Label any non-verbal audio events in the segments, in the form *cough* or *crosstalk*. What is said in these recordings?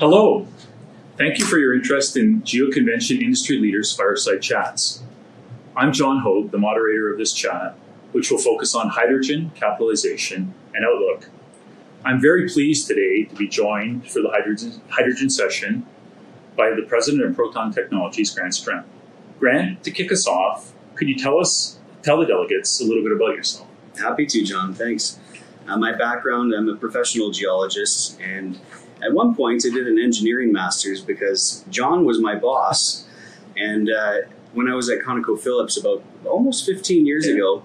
Hello. Thank you for your interest in Geoconvention Industry Leaders Fireside Chats. I'm John Hogue, the moderator of this chat, which will focus on hydrogen, capitalization, and outlook. I'm very pleased today to be joined for the hydrogen, hydrogen session by the president of Proton Technologies, Grant Strem. Grant, to kick us off, could you tell us, tell the delegates a little bit about yourself? Happy to, John. Thanks. Uh, my background, I'm a professional geologist, and at one point I did an engineering master's because John was my boss. And uh, when I was at ConocoPhillips about almost 15 years Yeah. ago,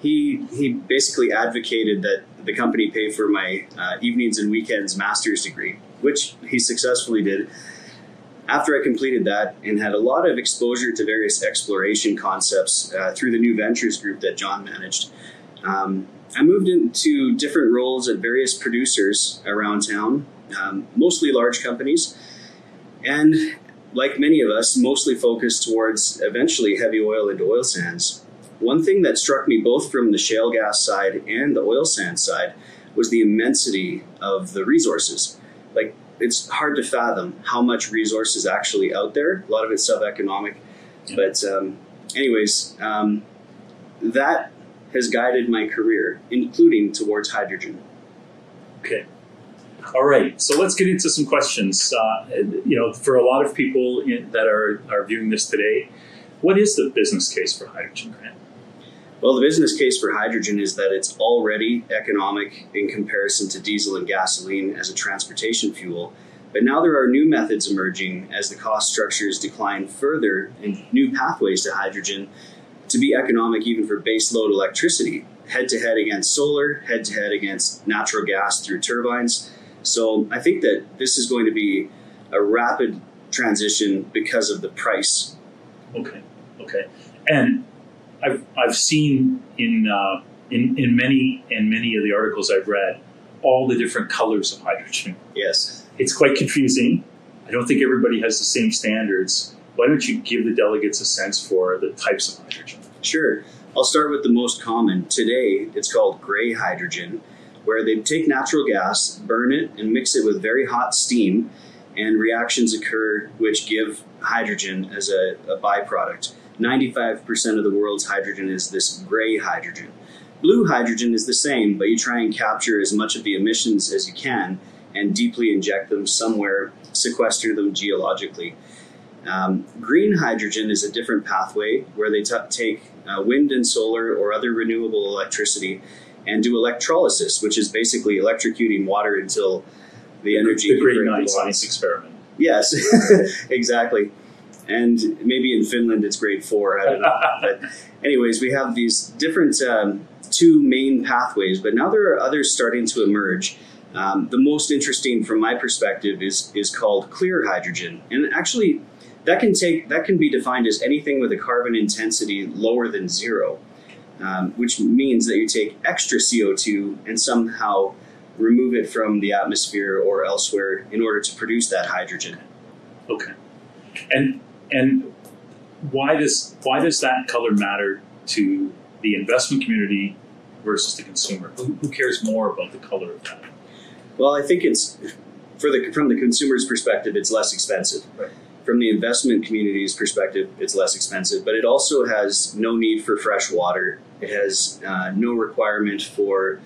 he, he basically advocated that the company pay for my uh, evenings and weekends master's degree, which he successfully did. After I completed that and had a lot of exposure to various exploration concepts uh, through the New Ventures group that John managed, um, I moved into different roles at various producers around town, um, mostly large companies, and like many of us, mostly focused towards eventually heavy oil and oil sands. One thing that struck me both from the shale gas side and the oil sand side was the immensity of the resources. Like, it's hard to fathom how much resource is actually out there. A lot of it's sub-economic, Yeah. but um, anyways, um, that has guided my career, including towards hydrogen. Okay. All right. So let's get into some questions. Uh, you know, for a lot of people in, that are, are viewing this today, what is the business case for hydrogen, Grant? Well, the business case for hydrogen is that it's already economic in comparison to diesel and gasoline as a transportation fuel. But now there are new methods emerging as the cost structures decline further and new pathways to hydrogen to be economic even for baseload electricity, head to head against solar, head to head against natural gas through turbines. So I think that this is going to be a rapid transition because of the price. Okay. Okay. And I've, I've seen in, uh, in, in many and many of the articles I've read all the different colors of hydrogen. Yes. It's quite confusing. I don't think everybody has the same standards. Why don't you give the delegates a sense for the types of hydrogen? Sure. I'll start with the most common. Today, it's called gray hydrogen, where they take natural gas, burn it, and mix it with very hot steam, and reactions occur which give hydrogen as a, a byproduct. 95% of the world's hydrogen is this gray hydrogen. Blue hydrogen is the same, but you try and capture as much of the emissions as you can and deeply inject them somewhere, sequester them geologically. Um, green hydrogen is a different pathway where they take uh, wind and solar or other renewable electricity and do electrolysis, which is basically electrocuting water until the energy the great science experiment. Yes, *laughs* exactly. And maybe in Finland it's grade four. I don't know. *laughs* but anyways, we have these different um, two main pathways, but now there are others starting to emerge. Um, the most interesting, from my perspective, is is called clear hydrogen, and actually, that can take that can be defined as anything with a carbon intensity lower than zero, um, which means that you take extra CO two and somehow remove it from the atmosphere or elsewhere in order to produce that hydrogen. Okay. And and why does why does that color matter to the investment community versus the consumer? Who, who cares more about the color of that? Well, I think it's for the from the consumer's perspective, it's less expensive. Right. From the investment community's perspective, it's less expensive, but it also has no need for fresh water. It has uh, no requirement for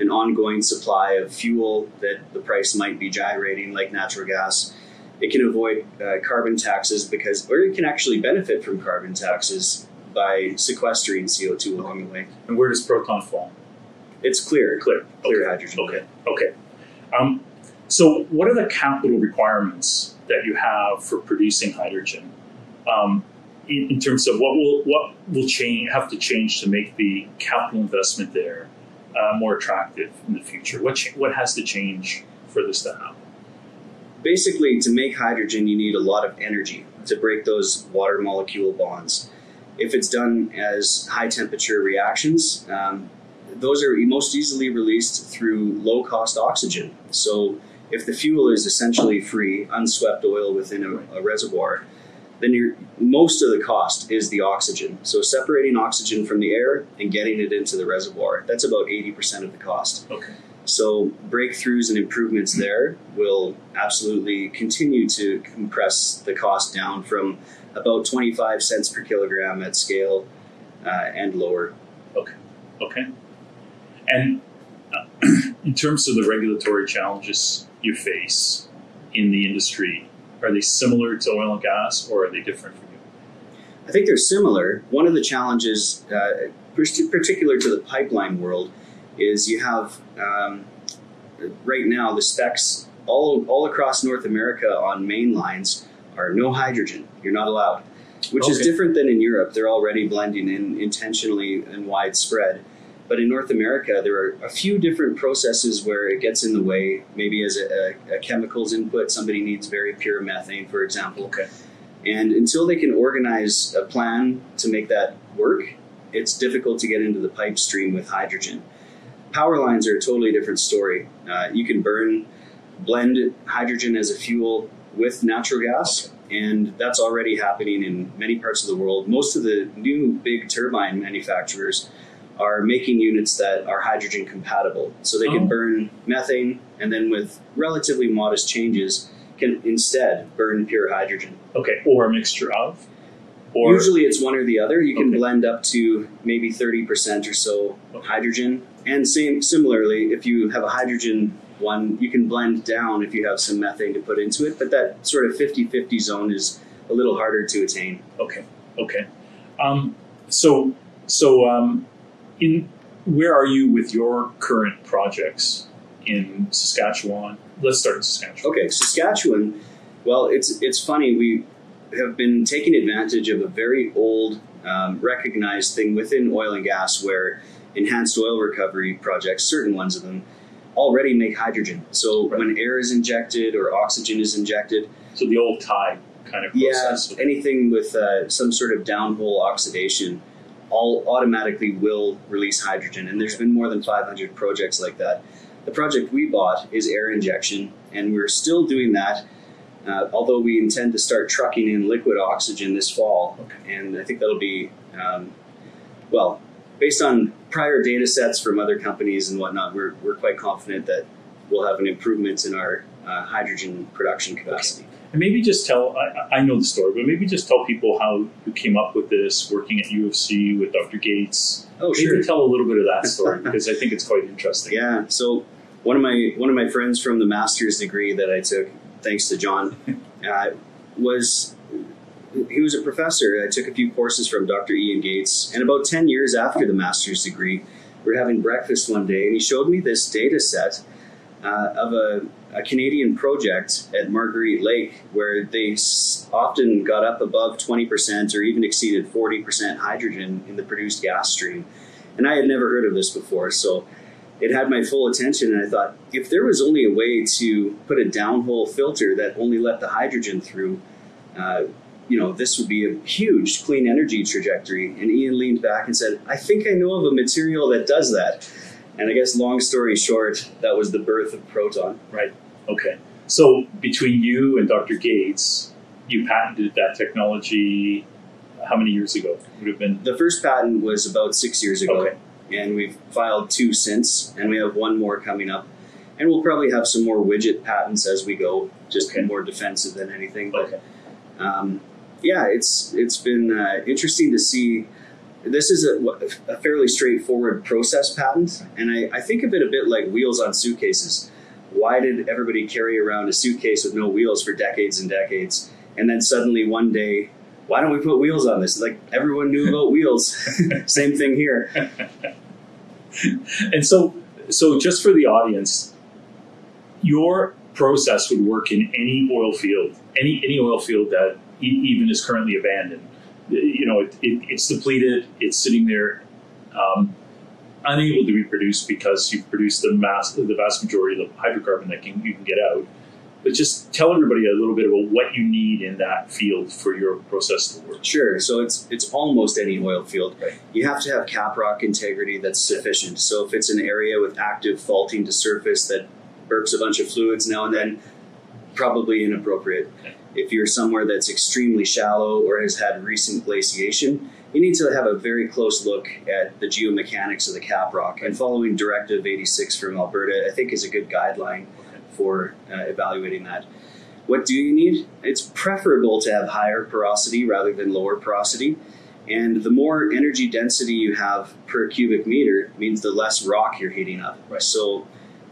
an ongoing supply of fuel that the price might be gyrating, like natural gas. It can avoid uh, carbon taxes because, or it can actually benefit from carbon taxes by sequestering CO two along the way. And where does proton fall? It's clear, Clear. clear Okay. hydrogen. Okay. Okay. Um, so, what are the capital requirements that you have for producing hydrogen? Um, in, in terms of what will what will change have to change to make the capital investment there uh, more attractive in the future? What what has to change for this to happen? basically to make hydrogen you need a lot of energy to break those water molecule bonds if it's done as high temperature reactions um, those are most easily released through low cost oxygen so if the fuel is essentially free unswept oil within a, a reservoir then your most of the cost is the oxygen so separating oxygen from the air and getting it into the reservoir that's about 80% of the cost Okay. So breakthroughs and improvements there will absolutely continue to compress the cost down from about 25 cents per kilogram at scale uh, and lower. Okay. And uh, *clears throat* in terms of the regulatory challenges you face in the industry, are they similar to oil and gas or are they different for you? I think they're similar. One of the challenges, uh, particular to the pipeline world, is you have um, right now the specs all all across North America on main lines are no hydrogen. You're not allowed, which is different than in Europe. They're already blending in intentionally and widespread. But in North America, there are a few different processes where it gets in the way. Maybe as a, a, chemicals input, somebody needs very pure methane, for example. Okay. And until they can organize a plan to make that work, it's difficult to get into the pipe stream with hydrogen. Power lines are a totally different story. Uh, you can burn, blend hydrogen as a fuel with natural gas, and that's already happening in many parts of the world. Most of the new big turbine manufacturers are making units that are hydrogen compatible, so they Oh. can burn methane and then with relatively modest changes can instead burn pure hydrogen. Okay. Or a mixture of? Or Usually it's one or the other. You can Okay. blend up to maybe 30% or so Okay. hydrogen. And same similarly, if you have a hydrogen one, you can blend down if you have some methane to put into it, but that sort of 50-50 zone is a little harder to attain. Okay. Okay. Um, so so um, in where are you with your current projects in Saskatchewan? Let's start in Saskatchewan. Okay, Saskatchewan. Well, it's it's funny. We have been taking advantage of a very old, um, recognized thing within oil and gas, where enhanced oil recovery projects, certain ones of them, already make hydrogen. So Right. when air is injected or oxygen is injected, So the old THAI kind of process. yeah, anything with uh, some sort of downhole oxidation, all automatically will release hydrogen. And there's been more than 500 projects like that. The project we bought is air injection, and we're still doing that. Uh, although we intend to start trucking in liquid oxygen this fall, Okay. and I think that'll be, um, well, based on prior data sets from other companies and whatnot, we're, we're quite confident that we'll have an improvement in our uh, hydrogen production capacity. And maybe just tell, I, I know the story, but maybe just tell people how you came up with this, working at U of C with Dr. Gates. Oh, sure. maybe tell a little bit of that story *laughs* because I think it's quite interesting. Yeah. So one of my one of my friends from the master's degree that I took, thanks to John, *laughs* uh, was he was a professor. I took a few courses from Dr. Ian Gates, and about ten years after the master's degree, we were having breakfast one day, and he showed me this data set uh, of a, a Canadian project at Marguerite Lake where they often got up above twenty percent or even exceeded forty percent hydrogen in the produced gas stream. And I had never heard of this before, so it had my full attention and i thought if there was only a way to put a downhole filter that only let the hydrogen through uh, you know this would be a huge clean energy trajectory and ian leaned back and said i think i know of a material that does that and i guess long story short that was the birth of proton Right. Okay. So between you and Dr. Gates, you patented that technology how many years ago? Would have been the first patent was about six years ago Okay. and we've filed two since and we have one more coming up and we'll probably have some more widget patents as we go just Okay. more defensive than anything but okay. um, yeah, it's it's been uh, interesting to see. This is a, a fairly straightforward process patent, and I, I think of it a bit like wheels on suitcases. Why did everybody carry around a suitcase with no wheels for decades and decades? And then suddenly one day, why don't we put wheels on this? Like everyone knew about *laughs* wheels. *laughs* Same thing here. *laughs* And so, so just for the audience, your process would work in any oil field, any any oil field that e- even is currently abandoned. You know, it, it, it's depleted. It's sitting there, um, unable to be produced because you've produced the mass, the vast majority of the hydrocarbon that can, you can get out. But just tell everybody a little bit about what you need in that field for your process to work. Sure. So it's it's almost any oil field. Right. You have to have caprock integrity that's sufficient. So if it's an area with active faulting to surface that burps a bunch of fluids now and then, probably inappropriate. Okay. If you're somewhere that's extremely shallow or has had recent glaciation, you need to have a very close look at the geomechanics of the cap rock. And following Directive 86 from Alberta, I think, is a good guideline for uh, evaluating that. What do you need? It's preferable to have higher porosity rather than lower porosity. And the more energy density you have per cubic meter means the less rock you're heating up. Right. So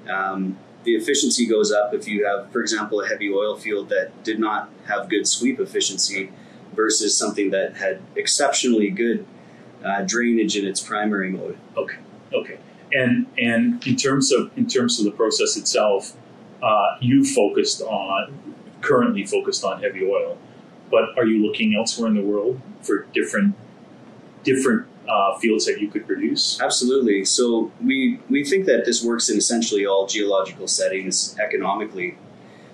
um, the efficiency goes up if you have, for example, a heavy oil field that did not have good sweep efficiency versus something that had exceptionally good uh, drainage in its primary mode. Okay, okay. And and in terms of in terms of the process itself, uh, you focused on currently focused on heavy oil, but are you looking elsewhere in the world for different different uh, fields that you could produce? Absolutely. So we we think that this works in essentially all geological settings economically.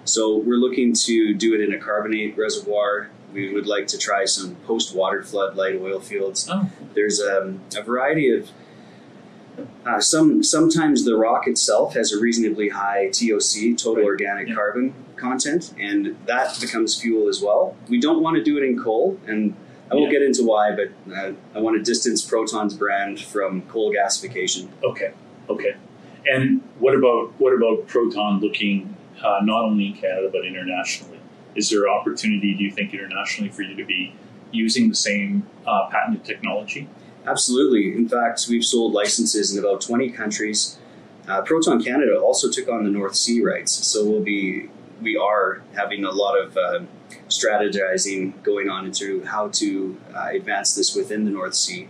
So we're looking to do it in a carbonate reservoir. We would like to try some post water flood light oil fields. Oh, There's um, a variety of uh, some. Sometimes the rock itself has a reasonably high TOC (total Right. organic Yeah. carbon) content, and that becomes fuel as well. We don't want to do it in coal, and I won't Yeah. get into why, but uh, I want to distance Proton's brand from coal gasification. okay, okay. And what about what about Proton looking uh, not only in Canada but internationally? Is there opportunity, do you think, internationally for you to be using the same uh, patented technology? Absolutely. In fact, we've sold licenses in about 20 countries. Uh, Proton Canada also took on the North Sea rights, so we'll be we are having a lot of uh, strategizing going on into how to uh, advance this within the North Sea.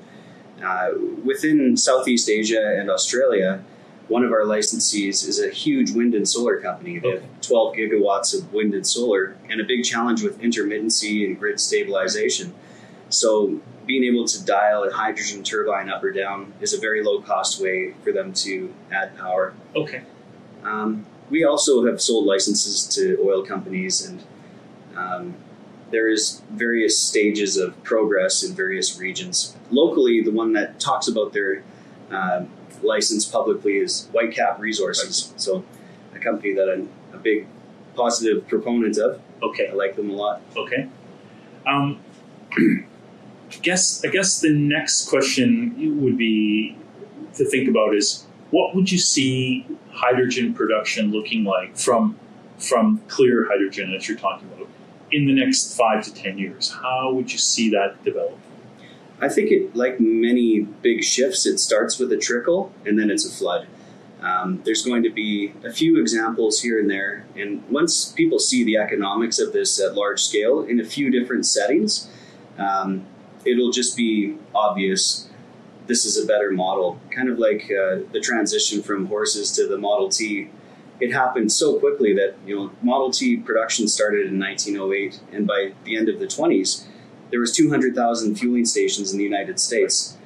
Uh, within Southeast Asia and Australia, one of our licensees is a huge wind and solar company. They have 12 gigawatts of wind and solar, and a big challenge with intermittency and grid stabilization. So, being able to dial a hydrogen turbine up or down is a very low cost way for them to add power. Okay, Um, we also have sold licenses to oil companies, and um, there is various stages of progress in various regions. Locally, the one that talks about their um, license publicly is Whitecap Resources. So, a company that I'm a big positive proponent of. okay. I like them a lot. Okay. Um, I *clears throat* guess I guess the next question would be to think about is what would you see hydrogen production looking like from from clear hydrogen that you're talking about in the next five to ten years? How would you see that develop? I think it, like many big shifts, it starts with a trickle and then it's a flood. Um, there's going to be a few examples here and there, and once people see the economics of this at large scale in a few different settings, um, it'll just be obvious this is a better model. Kind of like uh, the transition from horses to the Model T. It happened so quickly that you know Model T production started in 1908, and by the end of the 20s, there was 200,000 fueling stations in the United States.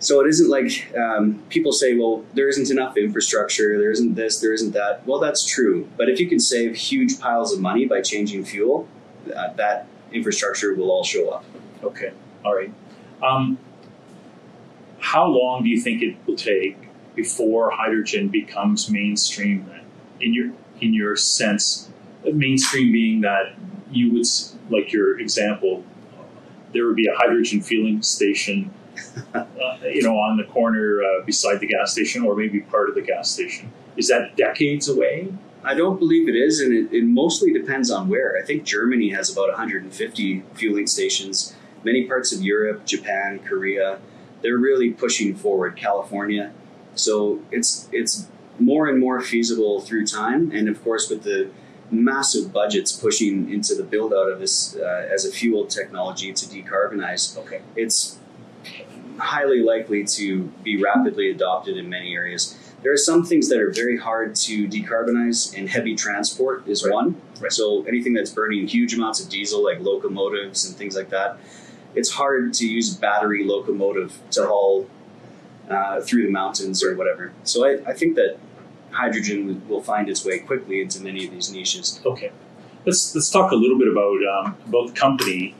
So it isn't like um, people say, well, there isn't enough infrastructure, there isn't this, there isn't that. Well, that's true. But if you can save huge piles of money by changing fuel, uh, that infrastructure will all show up. Okay, all right. Um, how long do you think it will take before hydrogen becomes mainstream? In your in your sense, mainstream being that you would like your example, there would be a hydrogen fueling station, *laughs* uh, you know, on the corner uh, beside the gas station, or maybe part of the gas station. Is that decades away? I don't believe it is, and it, it mostly depends on where. I think Germany has about 150 fueling stations. Many parts of Europe, Japan, Korea, they're really pushing forward. California, so it's it's more and more feasible through time, and of course with the massive budgets pushing into the build out of this uh, as a fuel technology to decarbonize, Okay. it's highly likely to be rapidly adopted in many areas. There are some things that are very hard to decarbonize, and heavy transport is Right. one. Right. So anything that's burning huge amounts of diesel, like locomotives and things like that, it's hard to use battery locomotive to haul uh, through the mountains or whatever. So I, I think that hydrogen will find its way quickly into many of these niches. Okay, let's let's talk a little bit about um, about the company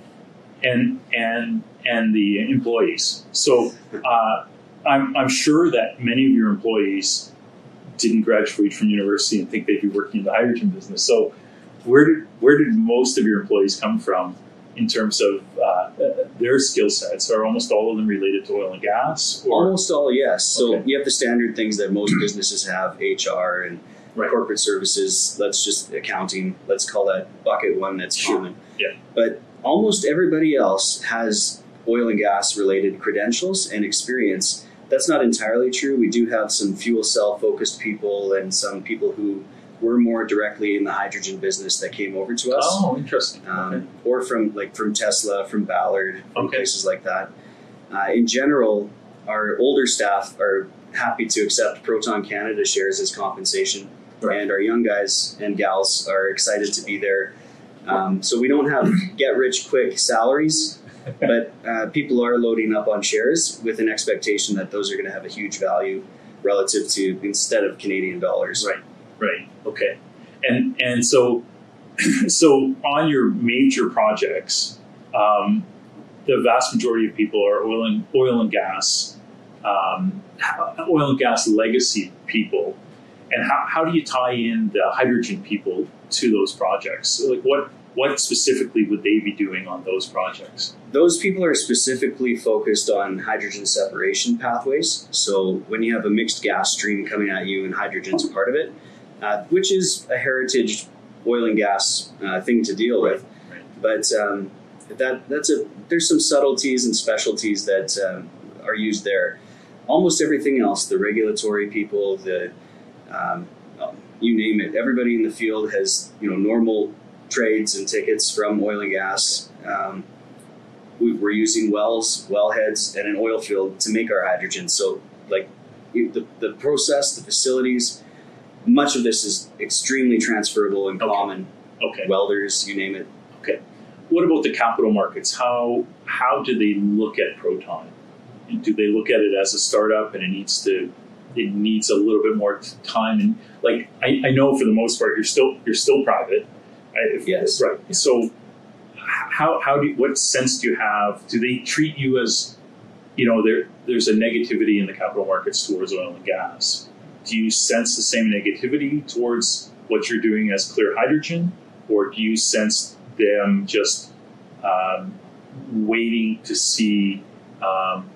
and and and the employees. So uh, I'm I'm sure that many of your employees didn't graduate from university and think they'd be working in the hydrogen business. So where did where did most of your employees come from in terms of uh, their skill sets? Are almost all of them related to oil and gas? Or? Almost all, yes. So Okay. you have the standard things that most businesses have: HR and Right. corporate services. Let's just accounting. Let's call that bucket one. That's Sure. common. Yeah. But almost everybody else has oil and gas related credentials and experience. That's not entirely true. We do have some fuel cell focused people and some people who were more directly in the hydrogen business that came over to us. Oh, interesting. um, okay. or from like from Tesla, from Ballard, from Okay. places like that. Uh, in general, our older staff are happy to accept Proton Canada shares as compensation, Right. and our young guys and gals are excited to be there. Um, so we don't have *clears throat* get rich quick salaries, but uh, people are loading up on shares with an expectation that those are going to have a huge value relative to instead of Canadian dollars. Right. Right. Okay. And and so *clears throat* so on your major projects, um, the vast majority of people are oil and oil and gas, um, oil and gas legacy people. And how, how do you tie in the hydrogen people to those projects? So, like what what specifically would they be doing on those projects? Those people are specifically focused on hydrogen separation pathways. So when you have a mixed gas stream coming at you and hydrogen's part of it, uh, which is a heritage oil and gas uh, thing to deal with. Right. But um, that that's a there's some subtleties and specialties that um, are used there. Almost everything else, the regulatory people, the um, you name it, everybody in the field has you know normal trades and tickets from oil and gas. Um, we, we're using wells, wellheads, and an oil field to make our hydrogen. So, like the, the process, the facilities, much of this is extremely transferable and Okay. common. Okay. Welders, you name it. Okay. What about the capital markets? How how do they look at Proton? Do they look at it as a startup and it needs to it needs a little bit more time and like I, I know for the most part you're still you're still private. I- Yes. Right. So how how do you, what sense do you have? Do they treat you as you know there there's a negativity in the capital markets towards oil and gas? Do you sense the same negativity towards what you're doing as clear hydrogen, or do you sense them just um, waiting to see um,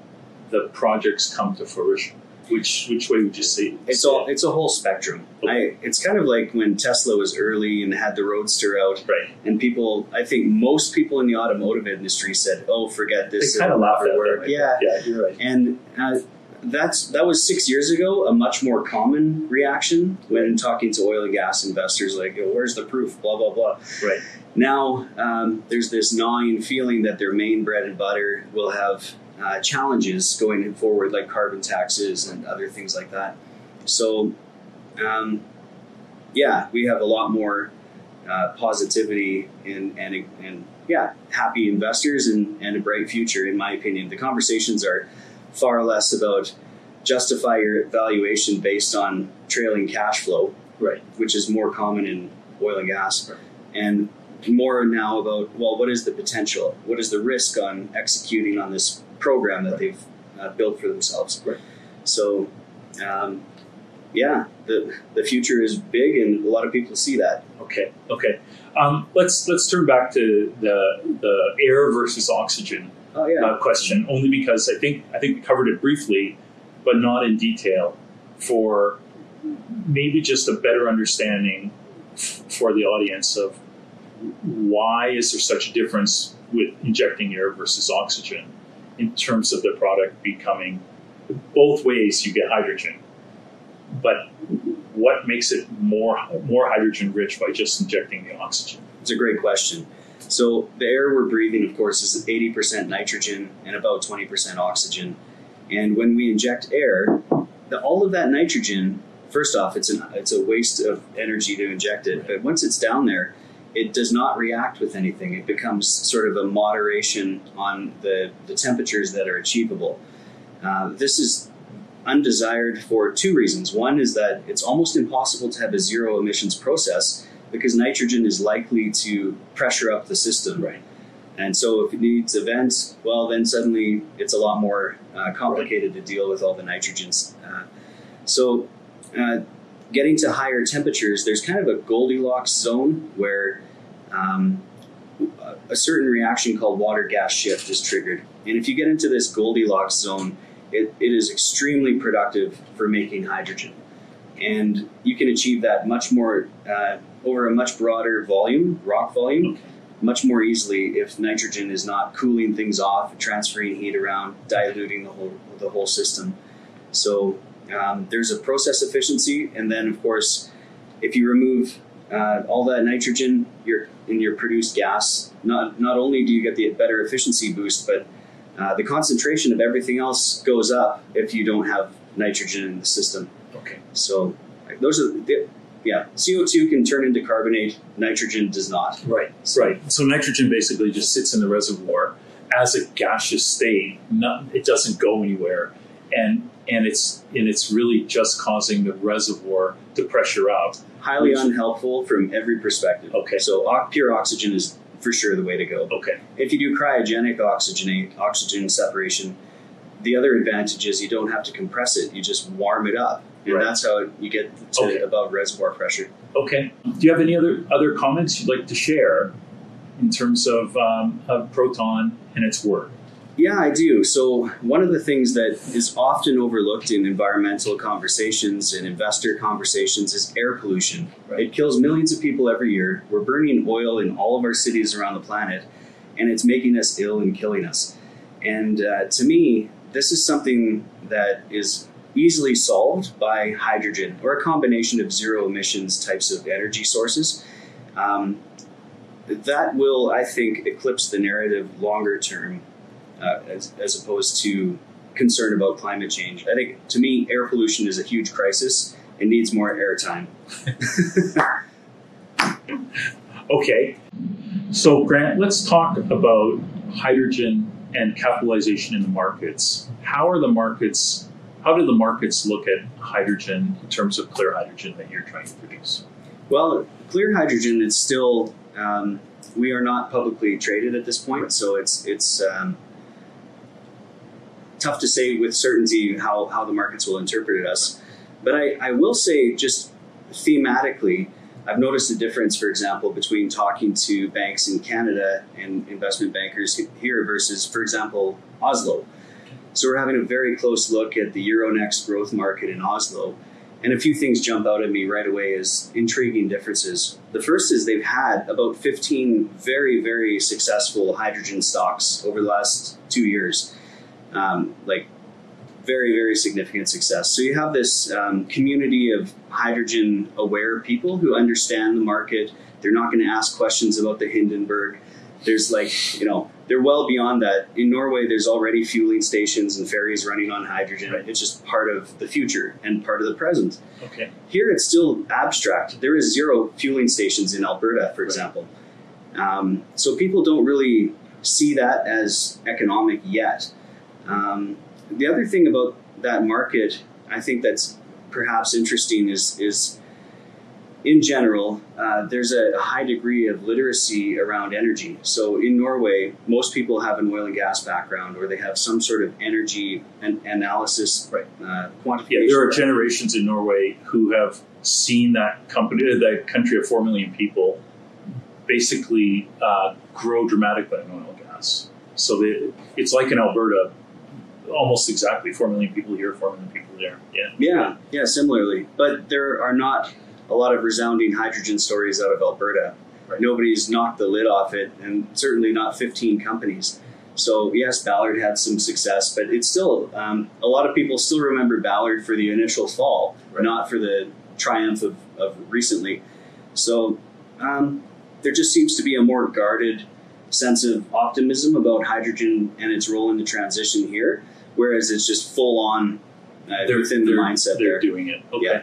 the projects come to fruition? Which which way would you say? It's all it's a whole spectrum. I, it's kind of like when Tesla was early and had the Roadster out, right. and people. I think most people in the automotive industry said, "Oh, forget this. They kind of it'll laugh at work." Yeah, yeah, you're right. And uh, that's that was six years ago. A much more common reaction when talking to oil and gas investors, like, "Oh, "Where's the proof?" Blah blah blah. Right. Now um, there's this gnawing feeling that their main bread and butter will have uh, challenges going forward, like carbon taxes and other things like that. So, um, yeah, we have a lot more uh, positivity and and and yeah, happy investors and, and a bright future, in my opinion. The conversations are far less about justify your valuation based on trailing cash flow, Right. which is more common in oil and gas, Right. and more now about well, what is the potential? What is the risk on executing on this program that they've uh, built for themselves? Right. So, um, yeah, the the future is big, and a lot of people see that. Okay. Okay. Um, let's let's turn back to the the air versus oxygen Oh yeah, uh, question, only because I think I think we covered it briefly, but not in detail, for maybe just a better understanding f- for the audience of why is there such a difference with injecting air versus oxygen in terms of the product becoming both ways you get hydrogen, but what makes it more more hydrogen rich by just injecting the oxygen? It's a great question. So the air we're breathing, of course, is 80% nitrogen and about 20% oxygen. And when we inject air, the, all of that nitrogen, first off, it's an it's a waste of energy to inject it. But once it's down there, it does not react with anything. It becomes sort of a moderation on the, the temperatures that are achievable. Uh, this is undesired for two reasons. One is that it's almost impossible to have a zero emissions process because nitrogen is likely to pressure up the system. Right. And so if it needs a vent, well, then suddenly it's a lot more uh, complicated to deal with all the nitrogens. Uh, so uh, getting to higher temperatures, there's kind of a Goldilocks zone where um, a certain reaction called water gas shift is triggered. And if you get into this Goldilocks zone, it, it is extremely productive for making hydrogen. And you can achieve that much more uh, over a much broader volume, rock volume, much more easily if nitrogen is not cooling things off, transferring heat around, diluting the whole the whole system. So um, there's a process efficiency, and then of course, if you remove uh, all that nitrogen your, in your produced gas, not not only do you get the better efficiency boost, but uh, the concentration of everything else goes up if you don't have nitrogen in the system. Okay. So those are the, yeah, CO2 can turn into carbonate, nitrogen does not. Right, right. So nitrogen basically just sits in the reservoir as a gaseous state. Not, it doesn't go anywhere, and and it's and it's really just causing the reservoir to pressure up. Highly Which- unhelpful from every perspective. Okay. So pure oxygen is for sure the way to go. Okay, If you do cryogenic oxygenate oxygen separation, the other advantage is you don't have to compress it; you just warm it up, and Right. that's how you get to Okay. above reservoir pressure. okay. Do you have any other other comments you'd like to share in terms of um, of proton and its work? Yeah, I do. So, one of the things that is often overlooked in environmental conversations and investor conversations is air pollution. Right. It kills millions of people every year. We're burning oil in all of our cities around the planet, and it's making us ill and killing us. And uh, to me, this is something that is easily solved by hydrogen or a combination of zero emissions types of energy sources. Um, that will, I think, eclipse the narrative longer term uh, as, as opposed to concern about climate change. I think, to me, air pollution is a huge crisis and needs more airtime. *laughs* Okay. So, Grant, let's talk about hydrogen and capitalization in the markets. How are the markets? How do the markets look at hydrogen in terms of clear hydrogen that you're trying to produce? Well, clear hydrogen is still um, we are not publicly traded at this point, so it's it's um, tough to say with certainty how, how the markets will interpret us. But I, I will say just thematically, I've noticed a difference, for example, between talking to banks in Canada and investment bankers here versus, for example, Oslo. So we're having a very close look at the Euronext growth market in Oslo. And a few things jump out at me right away as intriguing differences. The first is they've had about 15 very, very successful hydrogen stocks over the last two years. Um, like very, very significant success. So you have this um, community of hydrogen aware people who understand the market. They're not going to ask questions about the Hindenburg. There's like, you know, they're well beyond that. In Norway, there's already fueling stations and ferries running on hydrogen. Right. It's just part of the future and part of the present. Okay. Here, it's still abstract. There is zero fueling stations in Alberta, for Right. example. Um, so people don't really see that as economic yet. Um, the other thing about that market, I think that's perhaps interesting is is in general, uh, there's a high degree of literacy around energy. So in Norway, most people have an oil and gas background, or they have some sort of energy an- analysis Right. uh, quantification. Yeah, there are generations in Norway who have seen that company, that country of four million people, basically uh, grow dramatically in oil and gas. So they, it's like in Alberta, almost exactly four million people here, four million people there. Yeah. Yeah, yeah, similarly. But there are not a lot of resounding hydrogen stories out of Alberta. Right. Nobody's knocked the lid off it, and certainly not 15 companies. So, yes, Ballard had some success, but it's still, um, a lot of people still remember Ballard for the initial fall, Right. not for the triumph of, of recently. So, um, there just seems to be a more guarded sense of optimism about hydrogen and its role in the transition here, whereas it's just full on uh, They're- within the they're- mindset they're there. doing it. Okay. Yeah.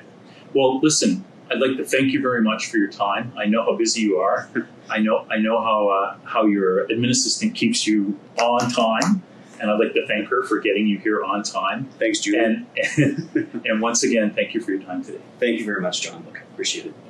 Well, listen, I'd like to thank you very much for your time. I know how busy you are. *laughs* I know I know how uh, how your admin assistant keeps you on time, and I'd like to thank her for getting you here on time. Thanks, Julie. And *laughs* and once again, thank you for your time today. Thank you very much, John. Look, appreciate it.